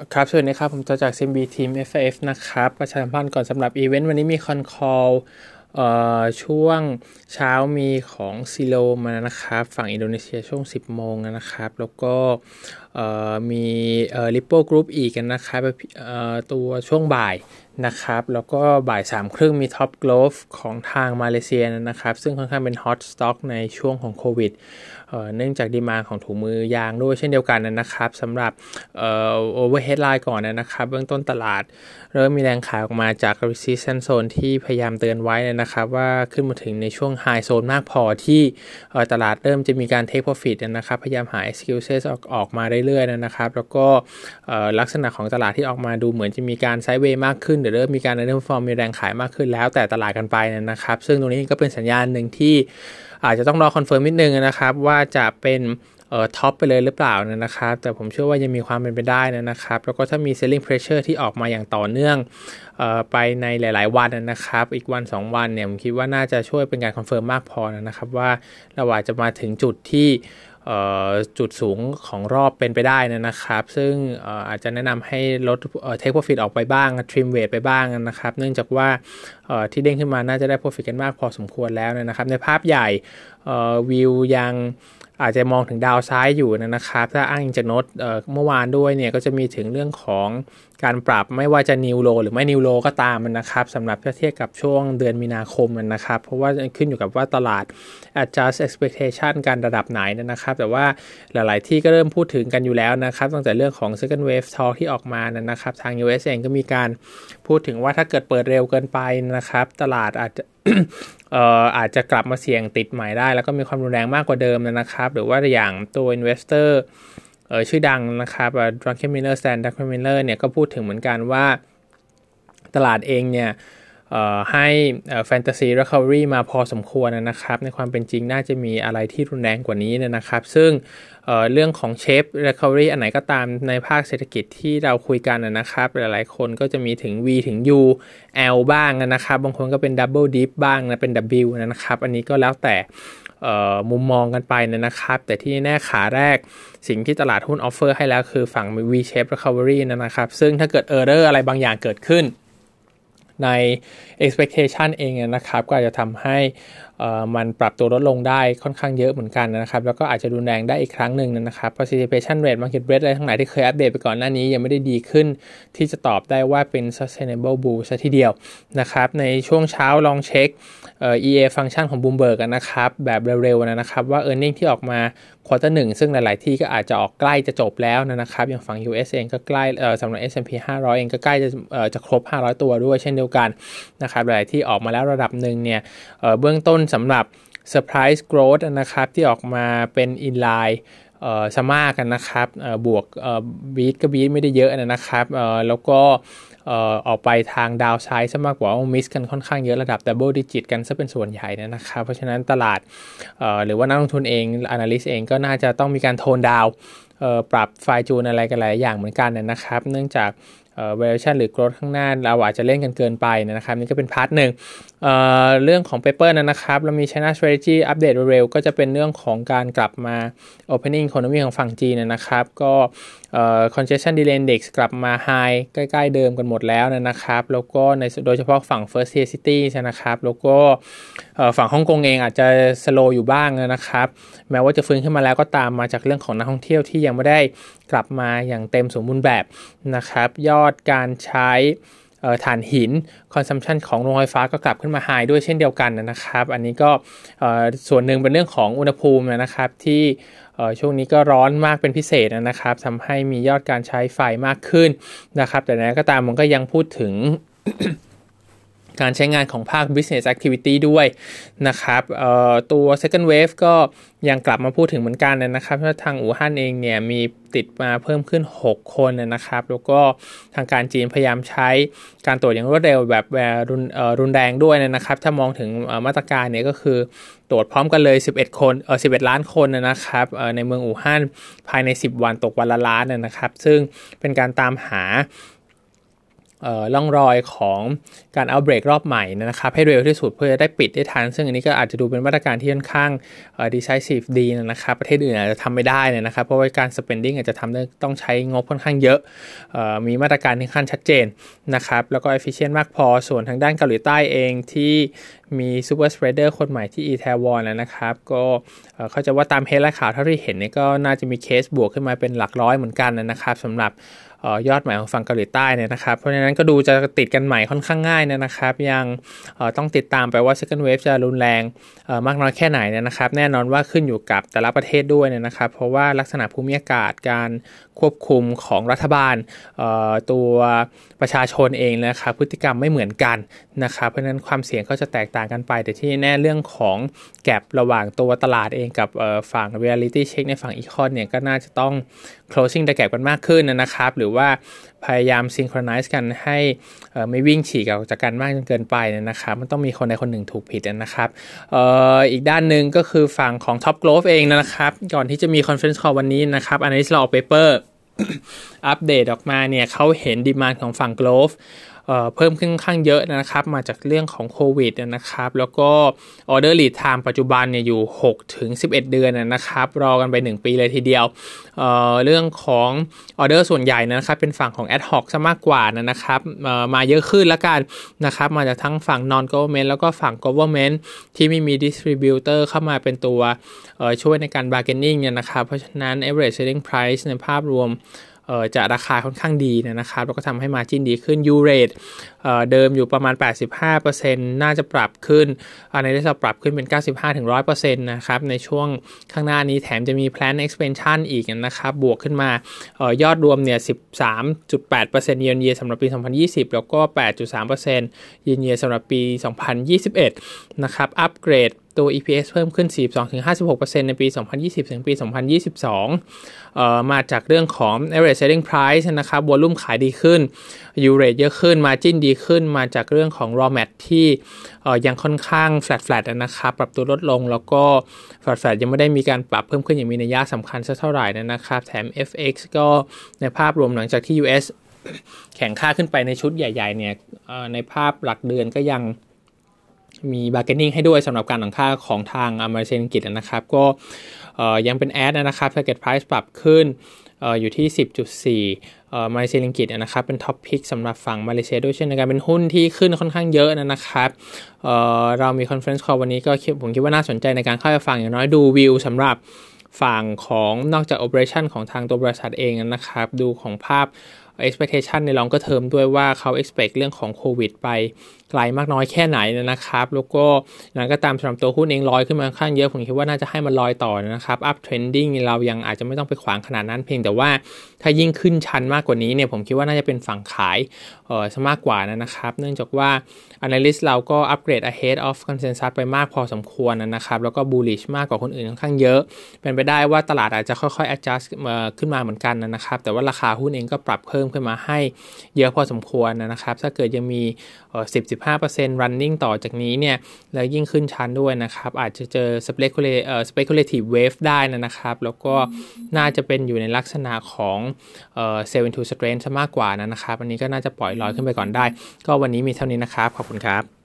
ครับสวัสดีครับ ผมจะจาก CMB Team FF นะครับ ประชาสัมพันธ์ก่อนสำหรับอีเวนต์วันนี้มี con call ช่วงเช้ามีของ Siloam นะครับ ฝั่งอินโดนีเซียช่วง 10 โมงนะครับ แล้วก็มี Lippo Group อีกกันนะครับตัวช่วงบ่าย นะครับ แล้วก็บ่ายสามครึ่งมี Top Glove ของทางมาเลเซียนะครับ ซึ่งค่อนข้างเป็น hot stock ในช่วงของโควิดเนื่องจาก demand ของถุงมือยางด้วยเช่นเดียวกันนะครับสำหรับ overall headline ก่อนนะครับ เบื้องต้นตลาดเริ่มมีแรงขายออกมาจาก resistance zone ที่พยายามเตือนไว้นะครับ ว่าขึ้นมาถึงในช่วง high zone มากพอที่ตลาดเริ่มจะมีการ take profit นะครับ พยายามหา excuses ออกออกมาเรื่อยๆนะครับ แล้วก็ลักษณะของตลาดที่ออกมาดูเหมือนจะมีการ sideway มากขึ้นเดี๋ยวเริ่มมีการเริ่มฟอร์มมีแรงขายมากขึ้นแล้วแต่ตลาดกันไปนะครับ ซึ่งตรงนี้ก็เป็นสัญญาณหนึ่งที่อาจจะต้องรอ confirm นิดนึงนะครับว่าจะเป็นเอ่อ top ไปเลยหรือเปล่านะครับ แต่ผมเชื่อว่ายังมีความเป็นไปได้นะครับ แล้วก็ถ้ามี selling pressure ที่ออกมาอย่างต่อเนื่องเอ่อไปในหลาย ๆ วันนะครับ อีกวัน 2 วันเนี่ยผมคิดว่าน่าจะช่วยเป็นการ confirm มากพอนะครับ ว่าเราอาจจะมาถึงจุดที่ จุดสูงของรอบเป็นไปได้นะครับ ซึ่งอาจจะแนะนำให้ลดtake profit ออกไปบ้าง trim weight ไปบ้างนะครับ เนื่องจากว่าที่เด้งขึ้นมาน่าจะได้ profit กันมากพอสมควรแล้วนะครับ ในภาพใหญ่วิวยังอาจจะมองถึง downside อยู่นะครับ ถ้าอ้างอิงจากโน้ตเมื่อวานด้วยเนี่ย ก็จะมีถึงเรื่องของการปรับไม่ว่าจะ new low หรือไม่ new low ก็ตามนะครับสำหรับเทียบกับช่วงเดือนมีนาคมนะครับ เพราะว่าขึ้นอยู่กับว่าตลาด adjust expectation การระดับไหนนะครับแต่ว่าหลาย ๆ ที่ก็เริ่มพูดถึงกันอยู่แล้วนะครับ ตั้งแต่เรื่องของ second wave talk ที่ออกมานะครับ ทาง US เองก็มีการพูดถึงว่าถ้าเกิดเปิดเร็วเกินไปนะครับ ตลาดอาจจะเอ่ออาจจะกลับมาเสี่ยงติดใหม่ได้ แล้วก็มีความรุนแรงมากกว่าเดิมนะครับ หรือว่าอย่างตัว investor เออชื่อดังนะครับ Druckenmiller Stan Druckenmiller เนี่ยก็พูดถึงเหมือนกันว่าตลาดเองเนี่ย ให้ fantasy recovery มาพอสมควรนะครับ ในความเป็นจริงน่าจะมีอะไรที่รุนแรงกว่านี้นะครับ ซึ่งเเรื่องของเชฟรีคารีอันไหนก็ตามในภาคเศรษฐกิจที่เราคุยกันนะครับ หลายๆคนก็จะมีถึง V ถึง U L บ้างนะครับ บางคนก็เป็น Double Dip บ้างนะเป็น W นะครับ อันนี้ก็แล้วแต่มุมมองกันไปนะครับ แต่ที่แน่ขาแรกสิ่งที่ตลาดหุ้นออฟเฟอร์ให้แล้วคือฝั่ง V-shape recovery นะครับ ซึ่งถ้าเกิด error อะไรบางอย่างเกิดขึ้น ใน expectation เองนะครับ ก็อาจจะทำให้ มันปรับตัวลดลงได้ค่อนข้างเยอะเหมือนกันนะครับ แล้วก็อาจจะรุนแรงได้อีกครั้งหนึ่งนะครับ participation rate market rate อะไรทั้งหลายที่เคยอัปเดตไปก่อนหน้านี้ ยังไม่ได้ดีขึ้นที่จะตอบได้ว่าเป็น sustainable bull ซะทีเดียวนะครับ ในช่วงเช้าลองเช็ค EA ฟังก์ชันของ Bloomberg กันนะครับ แบบเร็วๆนะครับ ว่า e a r n i n g ที่ออกมาควอเตอร์หนึ่งซึ่งหลายๆที่ก็อาจจะออกใกล้จะจบแล้วนะครับ อย่างฝั่ง US เองก็ใกล้สำหรับ S&P 500 เองก็ใกล้จะจะครบ 500 ตัวด้วยเช่นเดียวกันนะครับหลายที่ออกมาแล้วระดับหนึ่งเนี่ยเบื้องต้นสำหรับ Surprise Growth นะครับที่ออกมาเป็น inline เอ่อสมากันนะครับบวกบีทก็บีทไม่ได้เยอะนะครับแล้วก็ออกไปทางดาวไซด์ซะมากกว่ามิสกันค่อนข้างเยอะระดับดับเบิลดิจิตกันซะเป็นส่วนใหญ่นะครับ เพราะฉะนั้นตลาดหรือว่านักลงทุนเอง analyst เองก็น่าจะต้องมีการโทนดาวปรับไฟจูนอะไรกันหลายอย่างเหมือนกันนะครับ เนื่องจาก valuation หรือ growth ข้างหน้า เราอาจจะเล่นกันเกินไปนะครับ นี่ก็เป็น part หนึ่งเอ่อเรื่องของ paper นะครับ เรามี China strategy อัปเดตเร็วๆก็จะเป็นเรื่องของการกลับมา opening economy ของฝั่งจีนนะครับ ก็ congestion delay index กลับมา high ใกล้ ๆ เดิมกันหมดแล้วนะครับ แล้วก็ในโดยเฉพาะฝั่ง first tier city นะครับ แล้วก็ฝั่งฮ่องกงเองอาจจะ slow อยู่บ้างนะครับ แม้ว่าจะฟื้นขึ้นมาแล้วก็ตามมาจากเรื่องของนักท่องเที่ยวที่ยังไม่ได้กลับมาอย่างเต็มสมบูรณ์แบบนะครับ ยอดการใช้ถ่านหิน consumption ของโรงไฟฟ้าก็กลับขึ้นมา high ด้วยเช่นเดียวกันนะครับ อันนี้ก็ส่วนหนึ่งเป็นเรื่องของอุณหภูมินะครับที่ ช่วงนี้ก็ร้อนมากเป็นพิเศษนะครับทำให้มียอดการใช้ไฟมากขึ้นนะครับ แต่กระนั้นก็ตามมันก็ยังพูดถึง การใช้งานของภาค business activity ด้วยนะครับตัว second wave ก็ยังกลับมาพูดถึงเหมือนกันนะครับเพราะทางอู่ฮั่นเองเนี่ยมีติดมาเพิ่มขึ้น 6 คนนะครับ แล้วก็ทางการจีนพยายามใช้การตรวจอย่างรวดเร็วแบบรุนรุนแรงด้วยนะครับ ถ้ามองถึงมาตรการเนี่ยก็คือตรวจพร้อมกันเลย 11 คนเออ11 ล้านคนนะครับในเมืองอู่ฮั่นภายใน 10 วันตกวันละล้านนะครับ ซึ่งเป็นการตามหา ล่องรอยของการเอาเบรกรอบใหม่นะครับให้เร็วที่สุดเพื่อได้ปิดได้ทัน ซึ่งอันนี้ก็อาจจะดูเป็นมาตรการที่ค่อนข้าง decisive ดีนะครับ ประเทศอื่นอาจจะทำไม่ได้นะครับ เพราะว่าการ spending อาจจะทำได้ต้องใช้งบค่อนข้างเยอะ มีมาตรการที่ขั้นชัดเจนนะครับ แล้วก็ efficient มากพอ ส่วนทางด้านเกาหลีใต้เองที่มี super spreader คนใหม่ที่อีแทวอนนะครับ ก็เขาจะว่าตามเฮและข่าวเท่าที่เห็นนี่ก็น่าจะมีเคสบวกขึ้นมาเป็นหลักร้อยเหมือนกันนะครับสำหรับ ยอดใหม่ของฝั่งเกาหลีใต้เนี่ยนะครับ เพราะฉะนั้นก็ดูจะติดกันใหม่ค่อนข้างง่ายนะครับ ยังต้องติดตามไปว่า second wave จะรุนแรงมากน้อยแค่ไหนนะครับ แน่นอนว่าขึ้นอยู่กับแต่ละประเทศด้วยนะครับ เพราะว่าลักษณะภูมิอากาศการควบคุมของรัฐบาลตัวประชาชนเองนะครับพฤติกรรมไม่เหมือนกันนะครับ เพราะฉะนั้นความเสี่ยงก็จะแตกต่างกันไป แต่ที่แน่เรื่องของแกลบระหว่างตัวตลาดเองกับฝั่ง reality check ในฝั่งอีคอนเนี่ยก็น่าจะต้อง closing the gap กันมากขึ้นนะครับ หรือว่าพยายาม synchronize กันให้ไม่วิ่งฉีกออกจากกันมากจนเกินไปนะครับ มันต้องมีคนใดคนหนึ่งถูกผิดนะครับอออีกด้านหนึ่งก็คือฝั่งของ Top g r o v e เองนะครับ ก่อนที่จะมี conference call วันนี้นะครับอันนี้เราออก paper update ออกมาเนี่ยเขาเห็นดีมานของฝั่ง g r o v e เพิ่มขึ้นข้างเยอะนะครับ มาจากเรื่องของโควิดนะครับ แล้วก็ order lead time ปัจจุบันเนี่ยอยู่6ถึง11 เดือนนะครับ รอกันไป 1 ปีเลยทีเดียวเเรื่องของออเดอร์ส่วนใหญ่นะครับ เป็นฝั่งของ ad hoc ซะมากกว่านะครับมาเยอะขึ้นแล้วกันนะครับ มาจากทั้งฝั่ง non government แล้วก็ฝั่ง government ที่ไม่มี distributor เข้ามาเป็นตัวช่วยในการ bargaining เนี่ยนะครับ เพราะฉะนั้น average selling price ในภาพรวม จะราคาค่อนข้างดีนะครับแล้วก็ทำให้มาจินดีขึ้นยูเรทเดิมอยู่ประมาณ 85%น่าจะปรับขึ้นในที่จะปรับขึ้นเป็น 95-100%นะครับในช่วงข้างหน้านี้แถมจะมี plan expansion อีกนะครับบวกขึ้นมายอดรวมเนี่ย 13.8%เยียนเยียสำหรับปี 2020 แล้วก็ 8.3%เยียนเยียสำหรับปี 2021 นะครับอัปเกรด ตัว EPS เพิ่มขึ้น 42-56%ในปี 2020 ถึงปี 2022เอ่อมาจากเรื่องของ average selling price นะครับวอลุ่มขายดีขึ้น u rate เยอะขึ้น margin ดีขึ้น มาจากเรื่องของ raw mat ที่เอ่อยังค่อนข้าง flat flat นะครับ ปรับตัวลดลง แล้วก็ flat flat ยังไม่ได้มีการปรับเพิ่มขึ้นอย่างมีนัยยะสำคัญสักเท่าไหร่นะครับ แถม FX ก็ในภาพรวมหลังจากที่ US แข่งค่าขึ้นไปในชุดใหญ่ ๆ เนี่ยในภาพหลักเดือนก็ยัง มีบาร์เกนนิ่งให้ด้วยสำหรับการหลังค่าของทางอเมริกันกิจนะครับ ก็ยังเป็นแอดนะครับ target price ปรับขึ้นอยู่ที่ 10.4มาเลเซียลิงกิตนะครับ เป็นท็อปพิกสำหรับฝั่งมาเลเซียด้วยเช่นกัน เป็นหุ้นที่ขึ้นค่อนข้างเยอะนะครับเรามี conference call วันนี้ก็ผมคิดว่าน่าสนใจในการเข้าไปฟังอย่างน้อยดูวิวสำหรับฝั่งของนอกจาก operation ของทางตัวบริษัทเองนะครับ ดูของภาพ expectation ใน longer term ด้วยว่าเขา expect เรื่องของโควิดไปไกลมากน้อยแค่ไหนนะครับ แล้วกระนั้นก็ตามสำหรับตัวหุ้นเองลอยขึ้นมาค่อนข้างเยอะ ผมคิดว่าน่าจะให้มันลอยต่อนะครับ up trending เรายังอาจจะไม่ต้องไปขวางขนาดนั้นเพียงแต่ว่าถ้ายิ่งขึ้นชันมากกว่านี้เนี่ยผมคิดว่าน่าจะเป็นฝั่งขายเออซะมากกว่านะครับ เนื่องจากว่า analyst เราก็ upgrade ahead of consensus ไปมากพอสมควรนะครับ แล้วก็ bullish มากกว่าคนอื่นค่อนข้างเยอะ เป็นไปได้ว่าตลาดอาจจะค่อยๆ adjust ขึ้นมาเหมือนกันนะครับ แต่ว่าราคาหุ้นเองก็ปรับเพิ่มขึ้นมาให้เยอะพอสมควรนะครับ ถ้าเกิดยังมี10-15% running ต่อจากนี้เนี่ยแล้วยิ่งขึ้นชั้นด้วยนะครับ อาจจะเจอ speculative speculative wave ได้นะครับ แล้วก็น่าจะเป็นอยู่ในลักษณะของเอ่อ sell into strength มากกว่านะครับ อันนี้ก็น่าจะปล่อยลอยขึ้นไปก่อนได้ ก็วันนี้มีเท่านี้นะครับ ขอบคุณครับ